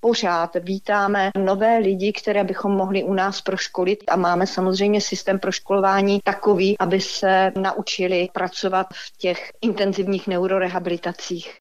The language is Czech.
pořád vítáme nové lidi, které bychom mohli u nás proškolit a máme samozřejmě systém proškolování takový, aby se naučili pracovat v těch intenzivních neurorehabilitacích.